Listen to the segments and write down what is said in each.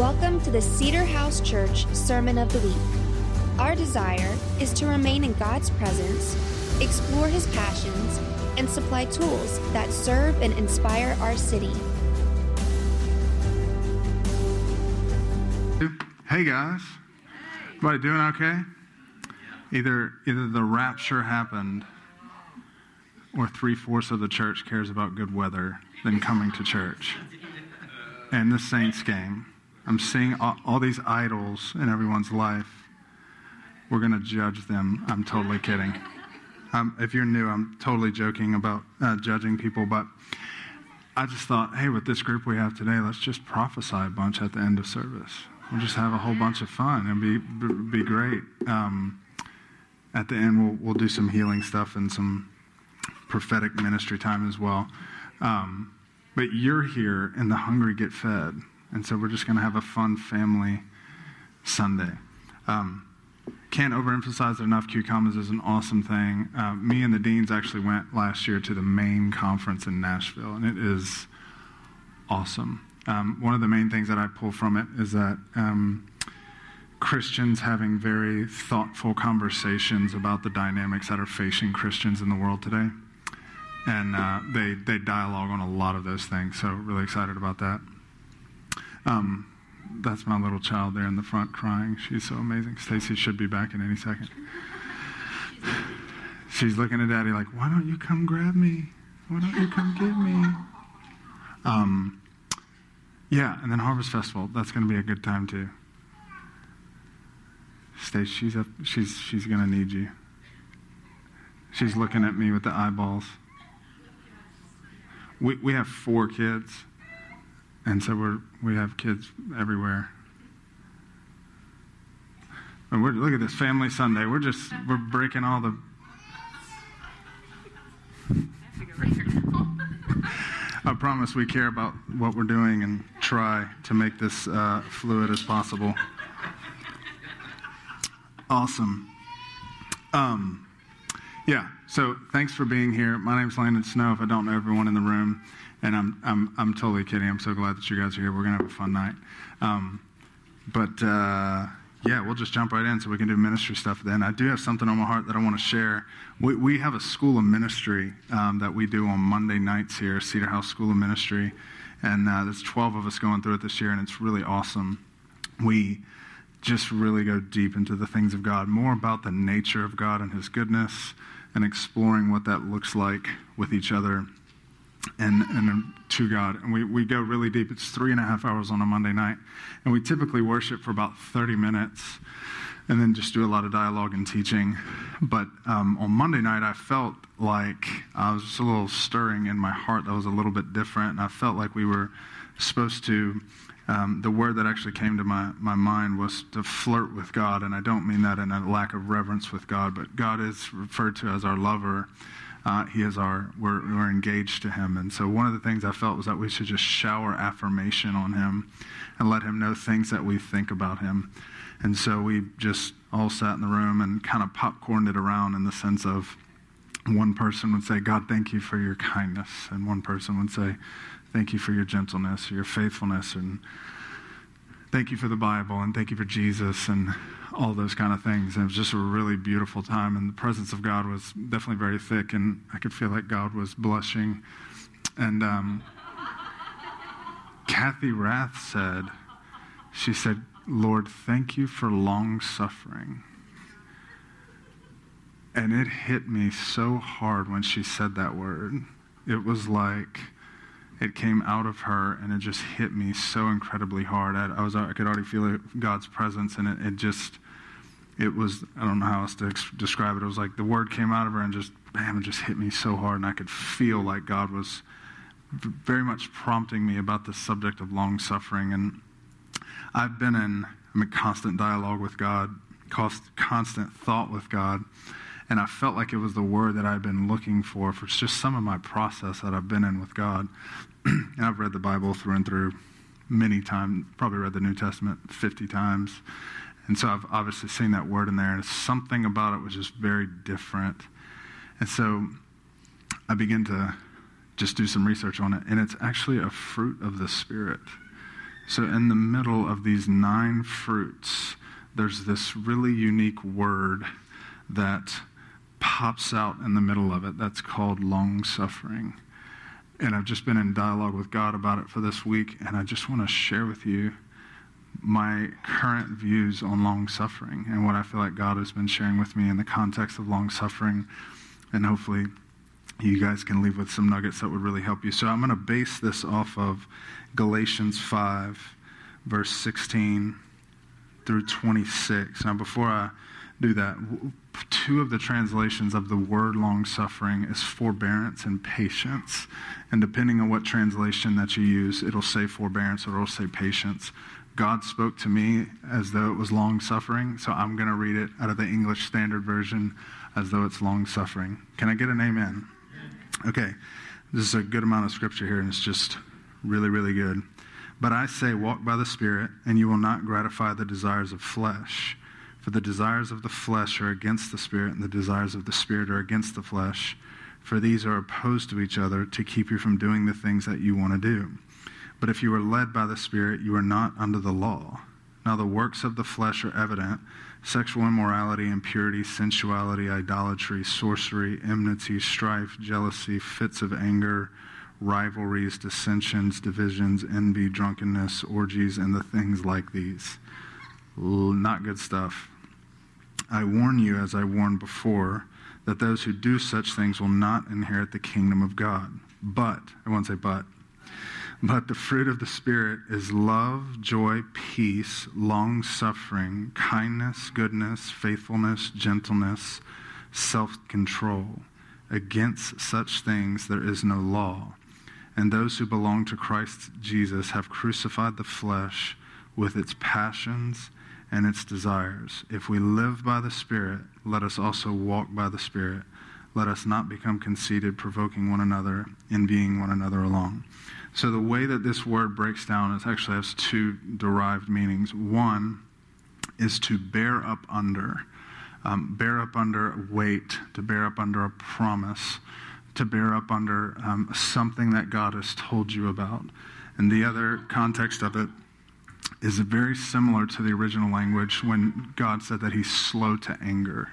Welcome to the Cedar House Church Sermon of the Week. Our desire is to remain in God's presence, explore His passions, and supply tools that serve and inspire our city. Hey guys, everybody doing okay? Either either the rapture happened, or three fourths of the church cares about good weather than coming to church. And the Saints game. I'm seeing all, all these idols in everyone's life. We're going to judge them. I'm totally kidding. Um, if you're new, I'm totally joking about uh, judging people, but I just thought, hey, with this group we have today, let's just prophesy a bunch at the end of service. We'll just have a whole bunch of fun and be be great. Um, at the end, we'll we'll do some healing stuff and some prophetic ministry time as well. Um, but you're here, and the hungry get fed. And so we're just going to have a fun family Sunday. Um, can't overemphasize it enough. QCommons is an awesome thing. Uh, me and the deans actually went last year to the main conference in Nashville, and it is awesome. Um, one of the main things that I pull from it is that um, Christians having very thoughtful conversations about the dynamics that are facing Christians in the world today. And uh, they, they dialogue on a lot of those things, so really excited about that. Um, that's my little child there in the front crying. She's so amazing. Stacy should be back in any second. She's looking at daddy like, why don't you come grab me? Why don't you come get me? Um, yeah, and then Harvest Festival. That's going to be a good time too. Stacy, she's up, she's she's going to need you. She's looking at me with the eyeballs. We we have four kids. And so we're, we have kids everywhere. And we're, look at this family Sunday. We're just, we're breaking all the. I promise we care about what we're doing and try to make this uh, fluid as possible. Awesome. Um, yeah, so thanks for being here. My name's Landon Snow, if I don't know everyone in the room. And I'm, I'm, I'm totally kidding. I'm so glad that you guys are here. We're going to have a fun night. Um, but uh, yeah, we'll just jump right in so we can do ministry stuff then. I do have something on my heart that I want to share. We, we have a school of ministry um, that we do on Monday nights here, Cedar House School of Ministry. And uh, there's 12 of us going through it this year, and it's really awesome. We just really go deep into the things of God, more about the nature of God and His goodness, and exploring what that looks like with each other and, and to God. And we, we go really deep. It's three and a half hours on a Monday night. And we typically worship for about 30 minutes and then just do a lot of dialogue and teaching. But um, on Monday night, I felt like I was just a little stirring in my heart that was a little bit different. And I felt like we were supposed to. Um, the word that actually came to my, my mind was to flirt with God. And I don't mean that in a lack of reverence with God, but God is referred to as our lover. Uh, he is our, we're, we're engaged to him. And so one of the things I felt was that we should just shower affirmation on him and let him know things that we think about him. And so we just all sat in the room and kind of popcorned it around in the sense of one person would say, God, thank you for your kindness. And one person would say, thank you for your gentleness, or your faithfulness, and thank you for the Bible, and thank you for Jesus. And all those kind of things. And it was just a really beautiful time, and the presence of God was definitely very thick, and I could feel like God was blushing. And um, Kathy Rath said, she said, Lord, thank you for long suffering. And it hit me so hard when she said that word. It was like it came out of her and it just hit me so incredibly hard. I, I was I could already feel God's presence and it, it just it was I don't know how else to ex- describe it. It was like the word came out of her and just bam, it just hit me so hard, and I could feel like God was very much prompting me about the subject of long suffering. And I've been in I'm in constant dialogue with God, constant thought with God. And I felt like it was the word that I'd been looking for for just some of my process that I've been in with God. and I've read the Bible through and through many times, probably read the New Testament 50 times. And so I've obviously seen that word in there, and something about it was just very different. And so I began to just do some research on it, and it's actually a fruit of the Spirit. So, in the middle of these nine fruits, there's this really unique word that pops out in the middle of it that's called long suffering. And I've just been in dialogue with God about it for this week, and I just want to share with you my current views on long suffering and what I feel like God has been sharing with me in the context of long suffering. And hopefully, you guys can leave with some nuggets that would really help you. So, I'm going to base this off of Galatians 5, verse 16 through 26. Now, before I do that, two of the translations of the word long suffering is forbearance and patience. And depending on what translation that you use, it'll say forbearance or it'll say patience. God spoke to me as though it was long suffering, so I'm going to read it out of the English Standard Version as though it's long suffering. Can I get an amen? Okay, this is a good amount of scripture here, and it's just really, really good. But I say, walk by the Spirit, and you will not gratify the desires of flesh. For the desires of the flesh are against the Spirit, and the desires of the Spirit are against the flesh. For these are opposed to each other to keep you from doing the things that you want to do. But if you are led by the Spirit, you are not under the law. Now the works of the flesh are evident sexual immorality, impurity, sensuality, idolatry, sorcery, enmity, strife, jealousy, fits of anger, rivalries, dissensions, divisions, envy, drunkenness, orgies, and the things like these. Not good stuff. I warn you, as I warned before, that those who do such things will not inherit the kingdom of God. But, I won't say but, but the fruit of the Spirit is love, joy, peace, long suffering, kindness, goodness, faithfulness, gentleness, self control. Against such things there is no law. And those who belong to Christ Jesus have crucified the flesh with its passions and its desires. If we live by the Spirit, let us also walk by the Spirit. Let us not become conceited, provoking one another, envying one another along. So, the way that this word breaks down is actually has two derived meanings. One is to bear up under, um, bear up under weight, to bear up under a promise, to bear up under um, something that God has told you about. And the other context of it is very similar to the original language when God said that he's slow to anger.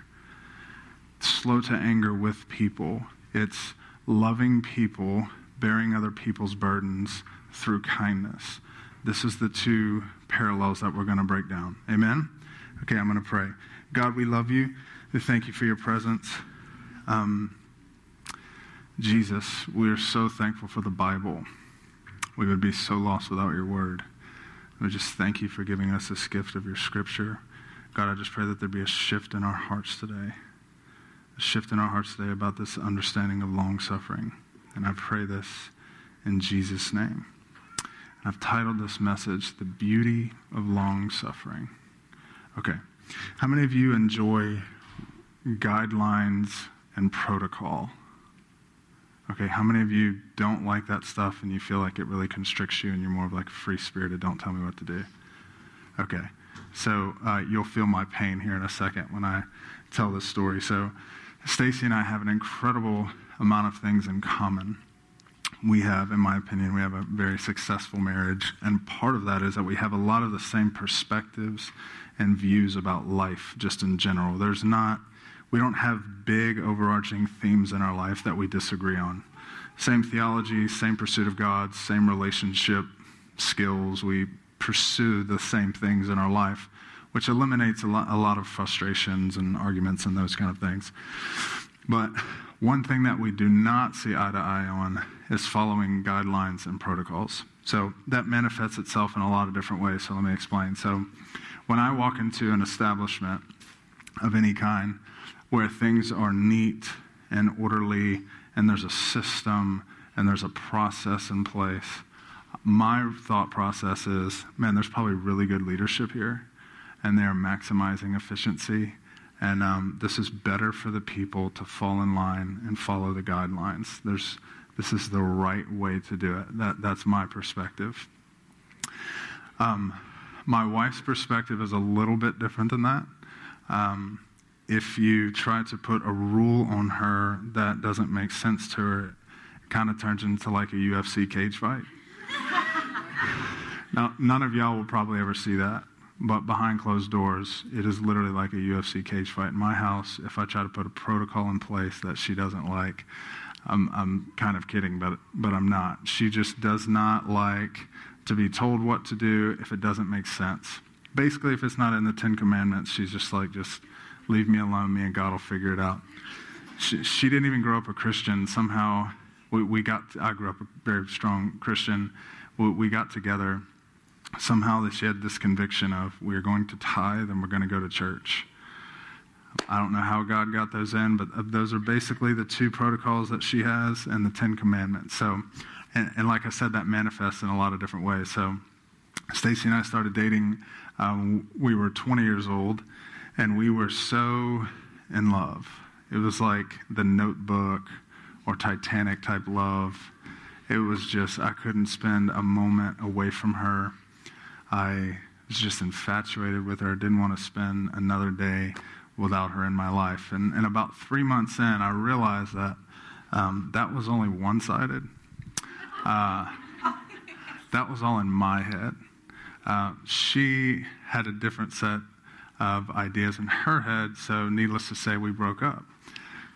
Slow to anger with people. It's loving people, bearing other people's burdens through kindness. This is the two parallels that we're going to break down. Amen? Okay, I'm going to pray. God, we love you. We thank you for your presence. Um, Jesus, we are so thankful for the Bible. We would be so lost without your word. We just thank you for giving us this gift of your scripture. God, I just pray that there be a shift in our hearts today, shift in our hearts today about this understanding of long suffering. And I pray this in Jesus' name. I've titled this message, The Beauty of Long Suffering. Okay. How many of you enjoy guidelines and protocol? Okay, how many of you don't like that stuff and you feel like it really constricts you and you're more of like free spirited, don't tell me what to do? Okay, so uh, you'll feel my pain here in a second when I tell this story. So, Stacy and I have an incredible amount of things in common. We have, in my opinion, we have a very successful marriage, and part of that is that we have a lot of the same perspectives and views about life just in general. There's not we don't have big overarching themes in our life that we disagree on. Same theology, same pursuit of God, same relationship skills. We pursue the same things in our life, which eliminates a lot, a lot of frustrations and arguments and those kind of things. But one thing that we do not see eye to eye on is following guidelines and protocols. So that manifests itself in a lot of different ways. So let me explain. So when I walk into an establishment of any kind, where things are neat and orderly and there's a system and there's a process in place. My thought process is man, there's probably really good leadership here and they're maximizing efficiency. And um, this is better for the people to fall in line and follow the guidelines. There's, this is the right way to do it. That, that's my perspective. Um, my wife's perspective is a little bit different than that. Um, if you try to put a rule on her that doesn't make sense to her, it kind of turns into like a UFC cage fight. Now, none of y'all will probably ever see that, but behind closed doors, it is literally like a UFC cage fight. In my house, if I try to put a protocol in place that she doesn't like, I'm, I'm kind of kidding, but, but I'm not. She just does not like to be told what to do if it doesn't make sense. Basically, if it's not in the Ten Commandments, she's just like, just leave me alone, me and God will figure it out. She, she didn't even grow up a Christian. Somehow, we, we got, I grew up a very strong Christian. We, we got together. Somehow, that she had this conviction of we're going to tithe and we're going to go to church. I don't know how God got those in, but those are basically the two protocols that she has and the Ten Commandments. So, and, and like I said, that manifests in a lot of different ways. So, Stacy and I started dating. Um, we were 20 years old, and we were so in love. It was like the Notebook or Titanic type love. It was just I couldn't spend a moment away from her. I was just infatuated with her. I Didn't want to spend another day without her in my life. And, and about three months in, I realized that um, that was only one sided. Uh, that was all in my head. Uh, she had a different set of ideas in her head, so needless to say, we broke up.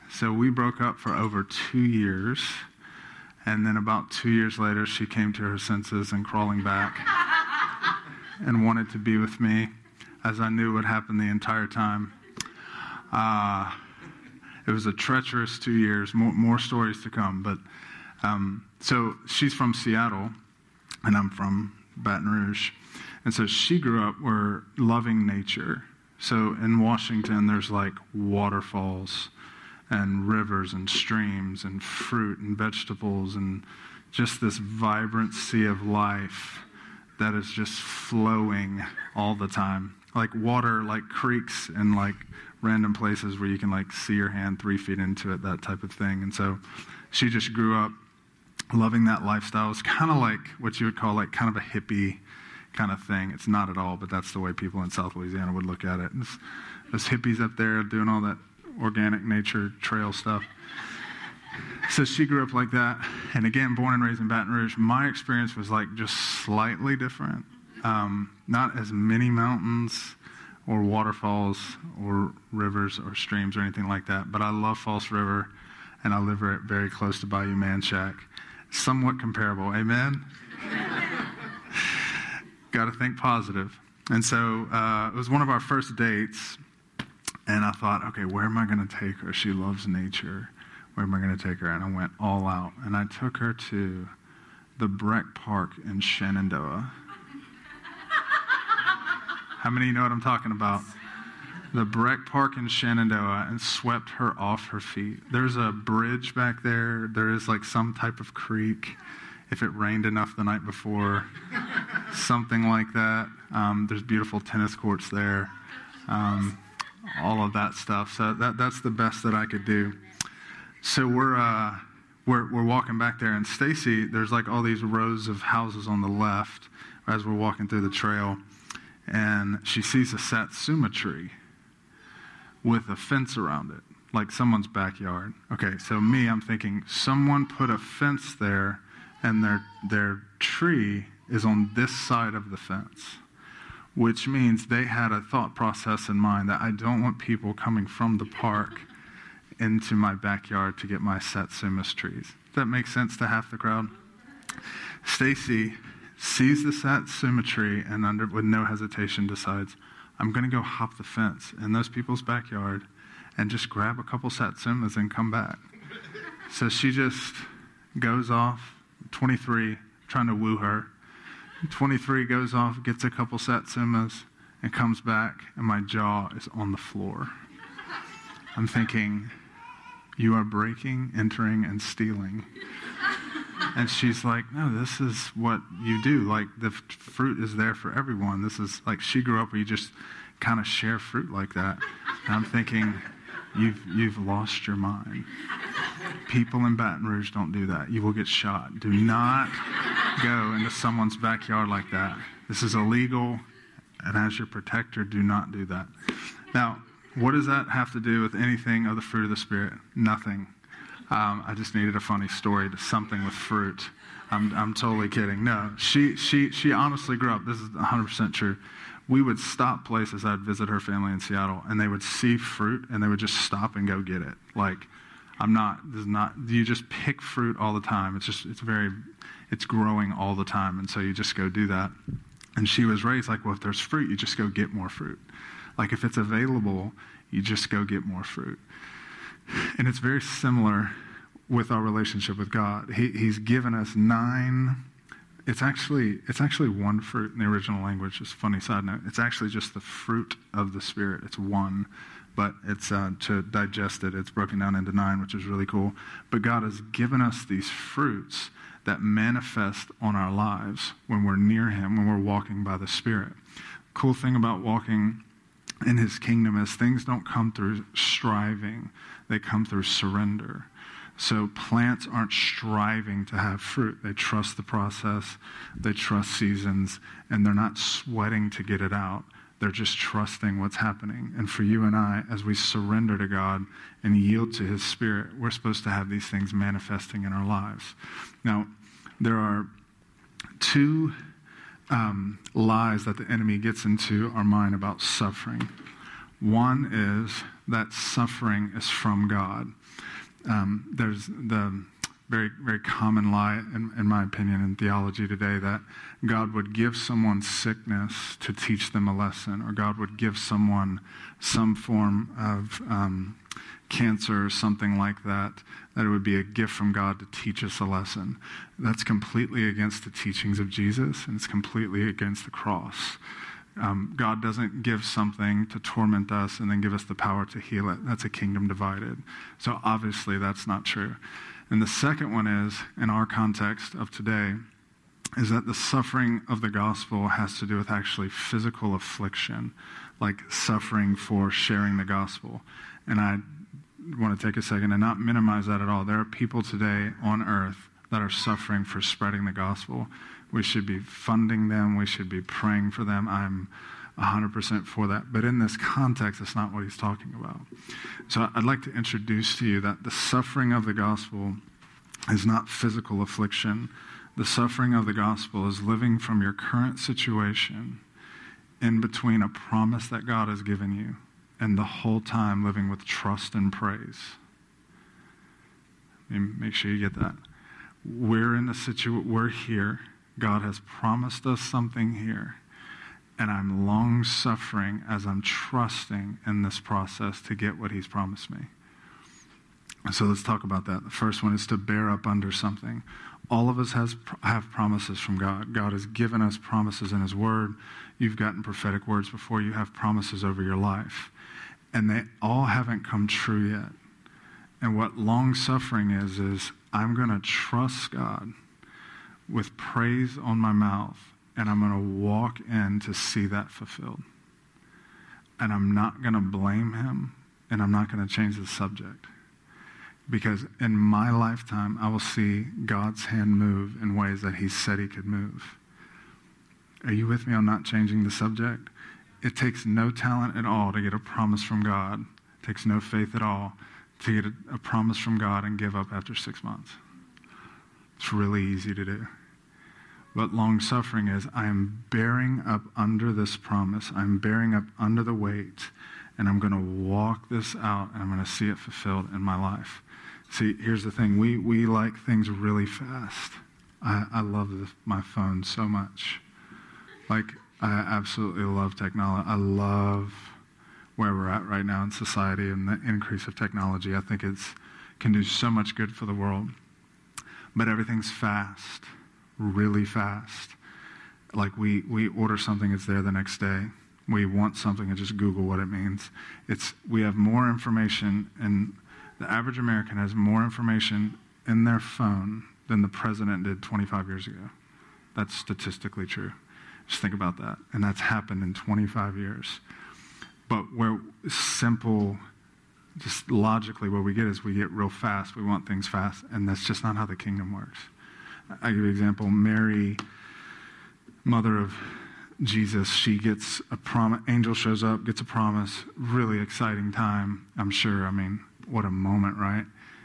So we broke up for over two years. And then about two years later, she came to her senses and crawling back and wanted to be with me, as I knew would happen the entire time. Uh, it was a treacherous two years, more, more stories to come. But um, so she's from Seattle, and I'm from Baton Rouge. And so she grew up, we're loving nature. So in Washington, there's like waterfalls and rivers and streams and fruit and vegetables and just this vibrant sea of life that is just flowing all the time. Like water, like creeks and like random places where you can like see your hand three feet into it, that type of thing. And so she just grew up loving that lifestyle. It's kind of like what you would call like kind of a hippie kind of thing. It's not at all, but that's the way people in South Louisiana would look at it. There's hippies up there doing all that organic nature trail stuff. So she grew up like that. And again, born and raised in Baton Rouge, my experience was like just slightly different. Um, not as many mountains or waterfalls or rivers or streams or anything like that, but I love False River and I live very close to Bayou Manchac. Somewhat comparable. Amen? Got to think positive. And so uh, it was one of our first dates, and I thought, okay, where am I going to take her? She loves nature. Where am I going to take her? And I went all out, and I took her to the BREC Park in Shenandoah. How many know what I'm talking about? The BREC Park in Shenandoah and swept her off her feet. There's a bridge back there. There is like some type of creek if it rained enough the night before, something like that. Um, there's beautiful tennis courts there, um, all of that stuff. So that, that's the best that I could do. So we're, uh, we're, we're walking back there, and Stacy, there's like all these rows of houses on the left as we're walking through the trail, and she sees a satsuma tree with a fence around it, like someone's backyard. Okay, so me, I'm thinking someone put a fence there and their, their tree is on this side of the fence, which means they had a thought process in mind that I don't want people coming from the park into my backyard to get my satsumas trees. That make sense to half the crowd? Stacy sees the satsuma tree and under, with no hesitation decides, I'm going to go hop the fence in those people's backyard and just grab a couple satsumas and come back. So she just goes off, 23, trying to woo her. 23 goes off, gets a couple satsumas, and comes back, and my jaw is on the floor. I'm thinking, You are breaking, entering, and stealing. And she's like, No, this is what you do. Like, the fruit is there for everyone. This is like she grew up where you just kind of share fruit like that. And I'm thinking, You've, you've lost your mind. People in Baton Rouge don't do that. You will get shot. Do not go into someone's backyard like that. This is illegal, and as your protector, do not do that. Now, what does that have to do with anything of the fruit of the Spirit? Nothing. Um, I just needed a funny story to something with fruit. I'm, I'm totally kidding. No, she, she, she honestly grew up. This is 100% true. We would stop places. I'd visit her family in Seattle, and they would see fruit, and they would just stop and go get it. Like, I'm not, this is not, you just pick fruit all the time. It's just, it's very, it's growing all the time. And so you just go do that. And she was raised like, well, if there's fruit, you just go get more fruit. Like, if it's available, you just go get more fruit. And it's very similar with our relationship with God. He, he's given us nine. It's actually it's actually one fruit in the original language. Just funny side note. It's actually just the fruit of the Spirit. It's one, but it's uh, to digest it. It's broken down into nine, which is really cool. But God has given us these fruits that manifest on our lives when we're near Him, when we're walking by the Spirit. Cool thing about walking in His kingdom is things don't come through striving, they come through surrender. So plants aren't striving to have fruit. They trust the process, they trust seasons, and they're not sweating to get it out. They're just trusting what's happening. And for you and I, as we surrender to God and yield to His Spirit, we're supposed to have these things manifesting in our lives. Now, there are two um, lies that the enemy gets into our mind about suffering. One is that suffering is from God. Um, there's the very, very common lie, in, in, my opinion, in theology today that God would give someone sickness to teach them a lesson, or God would give someone some form of um, cancer or something like that, that it would be a gift from God to teach us a lesson. That's completely against the teachings of Jesus, and it's completely against the cross. Um, God doesn't give something to torment us and then give us the power to heal it. That's a kingdom divided. So obviously, that's not true. And the second one is, in our context of today, is that the suffering of the gospel has to do with actually physical affliction, like suffering for sharing the gospel. And I want to take a second and not minimize that at all. There are people today on earth that are suffering for spreading the gospel. We should be funding them, we should be praying for them. I'm 100% for that. But in this context, it's not what he's talking about. So I'd like to introduce to you that the suffering of the gospel is not physical affliction. The suffering of the gospel is living from your current situation in between a promise that God has given you and the whole time living with trust and praise. Make sure you get that. We're in a situation, we're here. God has promised us something here and I'm long suffering as I'm trusting in this process to get what He's promised me. So let's talk about that. The first one is to bear up under something. All of us has, have promises from God. God has given us promises in His Word. You've gotten prophetic words before. You have promises over your life. And they all haven't come true yet. And what long suffering is, is I'm going to trust God with praise on my mouth and I'm going to walk in to see that fulfilled. And I'm not going to blame him, and I'm not going to change the subject. Because in my lifetime, I will see God's hand move in ways that he said he could move. Are you with me on not changing the subject? It takes no talent at all to get a promise from God. It takes no faith at all to get a, a promise from God and give up after six months. It's really easy to do. But long suffering is I am bearing up under this promise. I'm bearing up under the weight, and I'm going to walk this out, and I'm going to see it fulfilled in my life. See, here's the thing we, we like things really fast. I, I love this, my phone so much. Like, I absolutely love technology. I love where we're at right now in society and the increase of technology. I think it can do so much good for the world. But everything's fast really fast. Like we, we order something, it's there the next day. We want something and just Google what it means. It's, we have more information, and the average American has more information in their phone than the president did 25 years ago. That's statistically true. Just think about that. And that's happened in 25 years. But where simple, just logically, what we get is we get real fast. We want things fast. And that's just not how the kingdom works. I give you an example. Mary, mother of Jesus, she gets a promise. Angel shows up, gets a promise. Really exciting time, I'm sure. I mean, what a moment, right?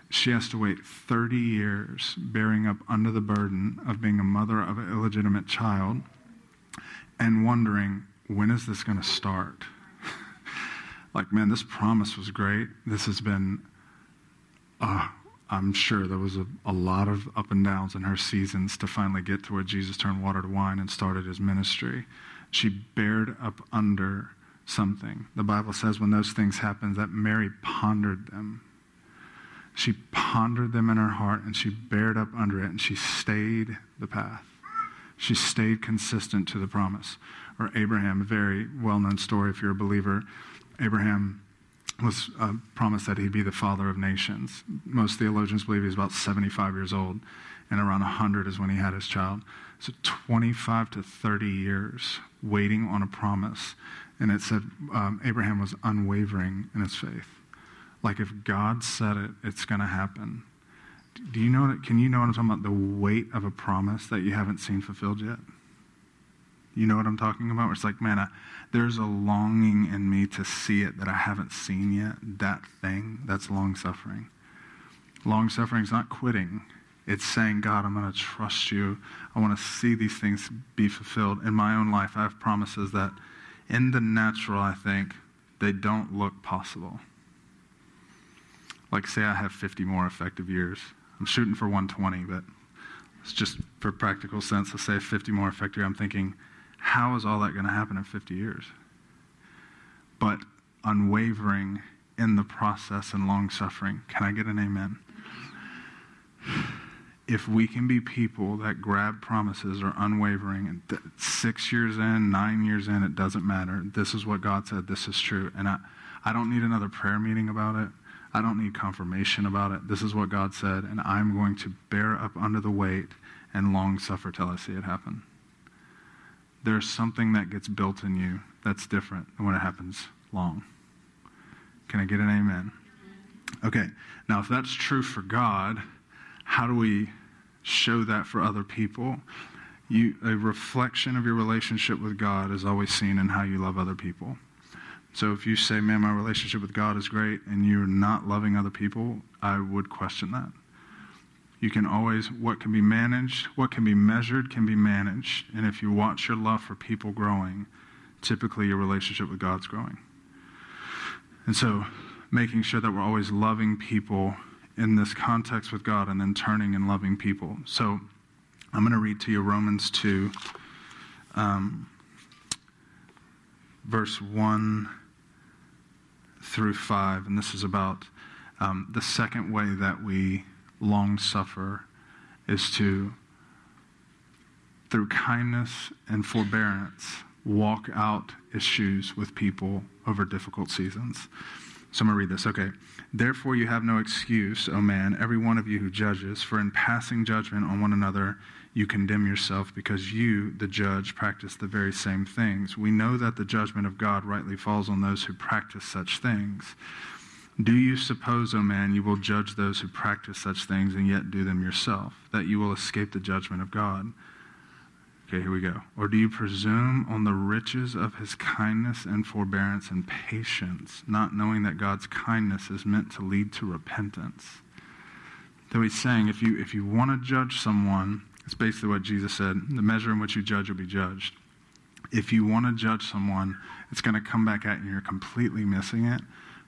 she has to wait 30 years bearing up under the burden of being a mother of an illegitimate child and wondering, when is this going to start? like, man, this promise was great. This has been, uh, I'm sure there was a, a lot of up and downs in her seasons to finally get to where Jesus turned water to wine and started his ministry. She bared up under something. The Bible says when those things happened that Mary pondered them. She pondered them in her heart and she bared up under it and she stayed the path. She stayed consistent to the promise. Or Abraham, a very well known story if you're a believer. Abraham was uh, promised that he'd be the father of nations. Most theologians believe he's about 75 years old, and around 100 is when he had his child. So 25 to 30 years waiting on a promise. And it said um, Abraham was unwavering in his faith. Like if God said it, it's going to happen. Do you know, can you know what I'm talking about? The weight of a promise that you haven't seen fulfilled yet? You know what I'm talking about? it's like, man, I, there's a longing in me to see it that I haven't seen yet. That thing, that's long suffering. Long suffering is not quitting. It's saying, God, I'm going to trust you. I want to see these things be fulfilled. In my own life, I have promises that in the natural, I think, they don't look possible. Like, say I have 50 more effective years. I'm shooting for 120, but it's just for practical sense. I say 50 more effective. I'm thinking, how is all that going to happen in 50 years? But unwavering in the process and long suffering. Can I get an amen? If we can be people that grab promises are unwavering, and th- six years in, nine years in, it doesn't matter. This is what God said. This is true. And I, I don't need another prayer meeting about it. I don't need confirmation about it. This is what God said, and I'm going to bear up under the weight and long suffer till I see it happen there's something that gets built in you that's different when it happens long. Can I get an amen? Okay, now if that's true for God, how do we show that for other people? You, a reflection of your relationship with God is always seen in how you love other people. So if you say, man, my relationship with God is great, and you're not loving other people, I would question that. You can always, what can be managed, what can be measured can be managed. And if you watch your love for people growing, typically your relationship with God's growing. And so making sure that we're always loving people in this context with God and then turning and loving people. So I'm going to read to you Romans 2, um, verse 1 through 5. And this is about um, the second way that we long suffer is to, through kindness and forbearance, walk out issues with people over difficult seasons. So I'm going to read this. Okay. Therefore, you have no excuse, O man, every one of you who judges, for in passing judgment on one another, you condemn yourself because you, the judge, practice the very same things. We know that the judgment of God rightly falls on those who practice such things. Do you suppose, O man, you will judge those who practice such things and yet do them yourself, that you will escape the judgment of God? Okay, here we go. Or do you presume on the riches of his kindness and forbearance and patience, not knowing that God's kindness is meant to lead to repentance? So he's saying if you, if you want to judge someone, it's basically what Jesus said the measure in which you judge will be judged. If you want to judge someone, it's going to come back at you and you're completely missing it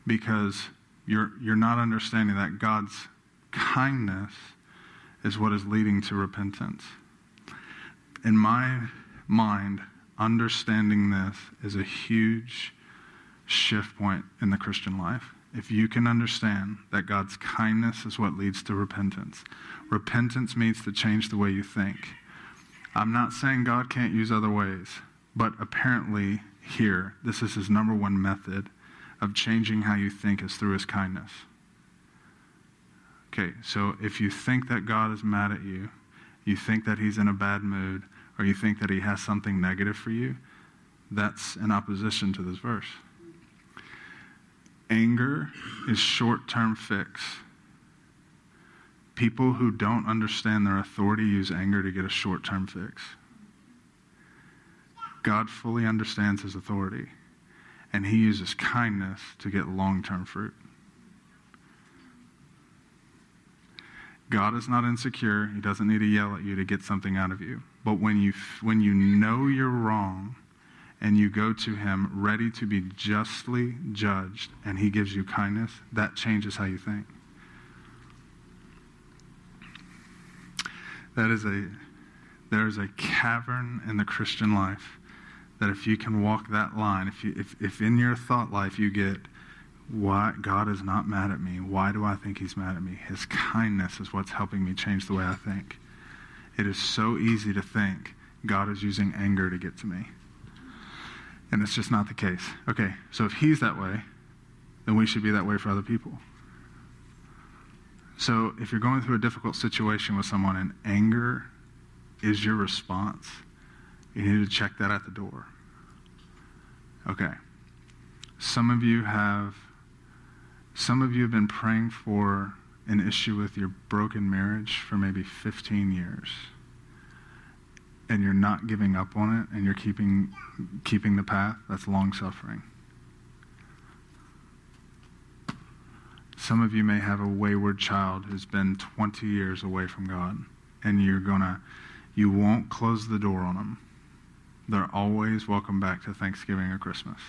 because you're, you're not understanding that God's kindness is what is leading to repentance. In my mind, understanding this is a huge shift point in the Christian life. If you can understand that God's kindness is what leads to repentance, repentance means to change the way you think. I'm not saying God can't use other ways, but apparently, here, this is his number one method of changing how you think is through his kindness. Okay, so if you think that God is mad at you, you think that he's in a bad mood, or you think that he has something negative for you, that's in opposition to this verse. Anger is short term fix. People who don't understand their authority use anger to get a short term fix. God fully understands his authority and he uses kindness to get long term fruit. God is not insecure. He doesn't need to yell at you to get something out of you. But when you, when you know you're wrong and you go to Him ready to be justly judged and He gives you kindness, that changes how you think. That is a, there is a cavern in the Christian life that if you can walk that line, if, you, if, if in your thought life you get, why God is not mad at me. Why do I think he's mad at me? His kindness is what's helping me change the way I think. It is so easy to think God is using anger to get to me. And it's just not the case. Okay, so if he's that way, then we should be that way for other people. So if you're going through a difficult situation with someone and anger is your response, you need to check that at the door. Okay. Some of you have some of you have been praying for an issue with your broken marriage for maybe 15 years. And you're not giving up on it and you're keeping keeping the path. That's long suffering. Some of you may have a wayward child who's been 20 years away from God and you're to you won't close the door on them. They're always welcome back to Thanksgiving or Christmas.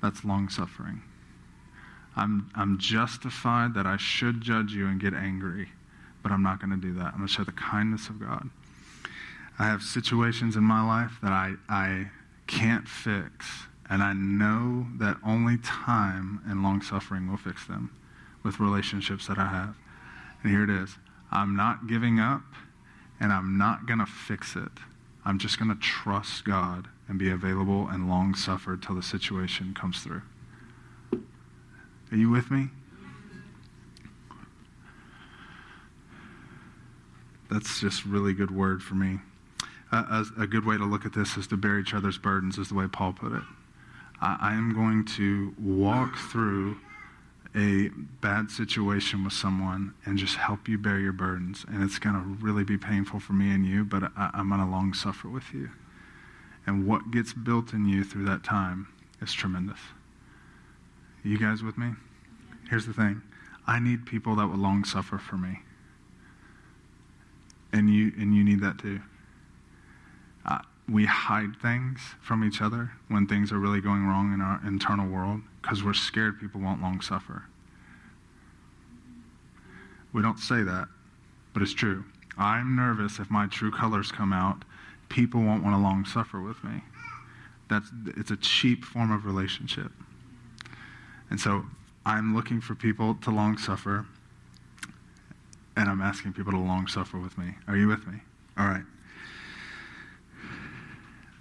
That's long suffering. I'm, I'm justified that I should judge you and get angry, but I'm not going to do that. I'm going to show the kindness of God. I have situations in my life that I, I can't fix, and I know that only time and long suffering will fix them with relationships that I have. And here it is I'm not giving up, and I'm not going to fix it. I'm just going to trust God and be available and long suffer till the situation comes through. Are you with me? That's just really good word for me. A, a, good way to look at this is to bear each other's burdens, is the way Paul put it. I, I am going to walk through a bad situation with someone and just help you bear your burdens. And it's going to really be painful for me and you, but I, I'm going to long suffer with you. And what gets built in you through that time is tremendous. You guys with me? Here's the thing I need people that will long suffer for me. And you, and you need that too. Uh, we hide things from each other when things are really going wrong in our internal world because we're scared people won't long suffer. We don't say that, but it's true. I'm nervous if my true colors come out, people won't want to long suffer with me. That's, it's a cheap form of relationship. And so I'm looking for people to long suffer, and I'm asking people to long suffer with me. Are you with me? All right.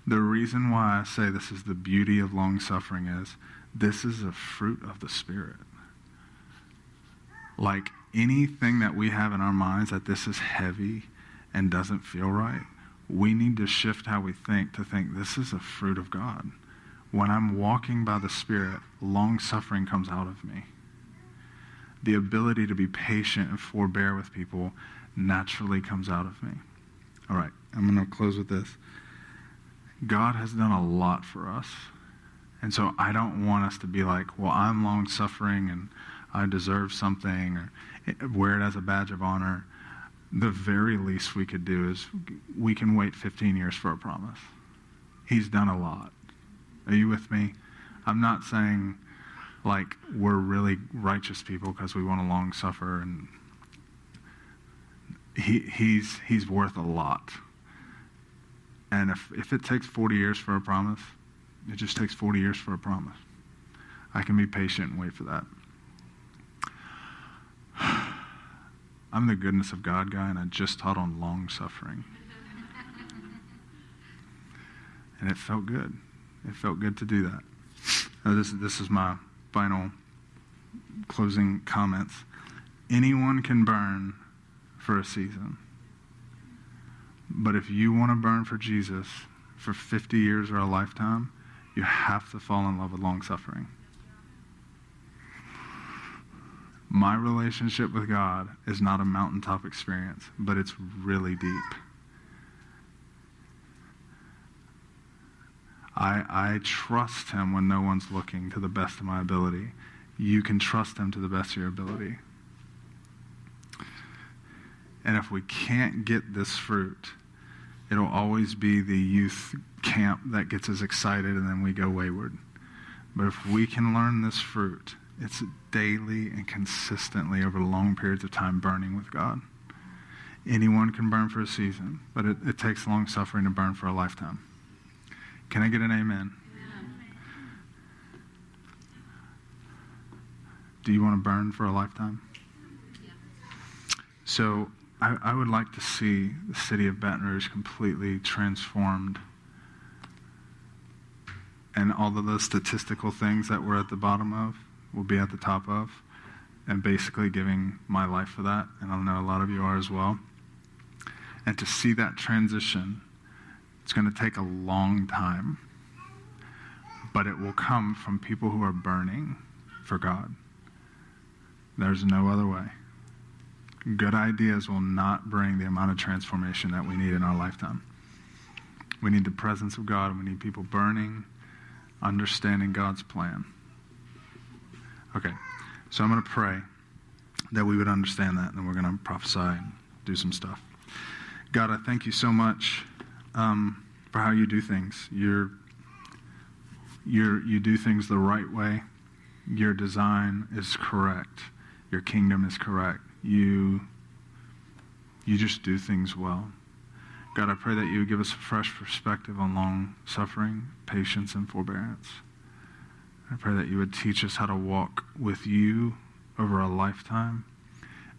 The reason why I say this is the beauty of long suffering is this is a fruit of the Spirit. Like anything that we have in our minds that this is heavy and doesn't feel right, we need to shift how we think to think this is a fruit of God. When I'm walking by the Spirit, long suffering comes out of me. The ability to be patient and forbear with people naturally comes out of me. All right, I'm going to close with this. God has done a lot for us. And so I don't want us to be like, well, I'm long suffering and I deserve something or eh, wear it as a badge of honor. The very least we could do is we can wait 15 years for a promise. He's done a lot. Are you with me? I'm not saying like we're really righteous people because we want to long suffer and he, he's, he's worth a lot. And if, if it takes 40 years for a promise, it just takes 40 years for a promise. I can be patient and wait for that. I'm the goodness of God guy, and I just taught on long suffering. and it felt good. It felt good to do that. Now, this, this is my final closing comments. Anyone can burn for a season. But if you want to burn for Jesus for 50 years or a lifetime, you have to fall in love with long suffering. My relationship with God is not a mountaintop experience, but it's really deep. I, I trust him when no one's looking to the best of my ability. You can trust him to the best of your ability. And if we can't get this fruit, it'll always be the youth camp that gets us excited and then we go wayward. But if we can learn this fruit, it's daily and consistently over long periods of time burning with God. Anyone can burn for a season, but it, it takes long suffering to burn for a lifetime. Can I get an amen? Do you want to burn for a lifetime? So I, I, would like to see the city of Baton Rouge completely transformed. And all of those statistical things that we're at the bottom of will be at the top of. And basically giving my life for that. And I know a lot of you are as well. And to see that transition, it's going to take a long time. But it will come from people who are burning for God. There's no other way. Good ideas will not bring the amount of transformation that we need in our lifetime. We need the presence of God, and we need people burning, understanding God's plan. Okay, so I'm going to pray that we would understand that, and then we're going to prophesy and do some stuff. God, I thank you so much um, for how you do things. You're, you're, you do things the right way. Your design is correct your kingdom is correct. You, you just do things well. God, I pray that you would give us a fresh perspective on long suffering, patience, and forbearance. I pray that you would teach us how to walk with you over a lifetime,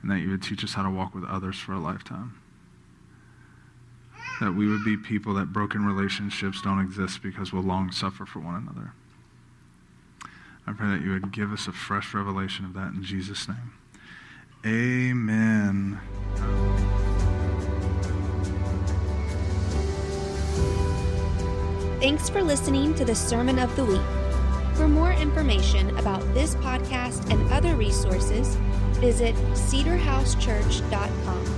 and that you would teach us how to walk with others for a lifetime. That we would be people that broken relationships don't exist because we'll long suffer for one another. I pray that you would give us a fresh revelation of that in Jesus' name. Amen. Thanks for listening to the Sermon of the Week. For more information about this podcast and other resources, visit cedarhousechurch.com.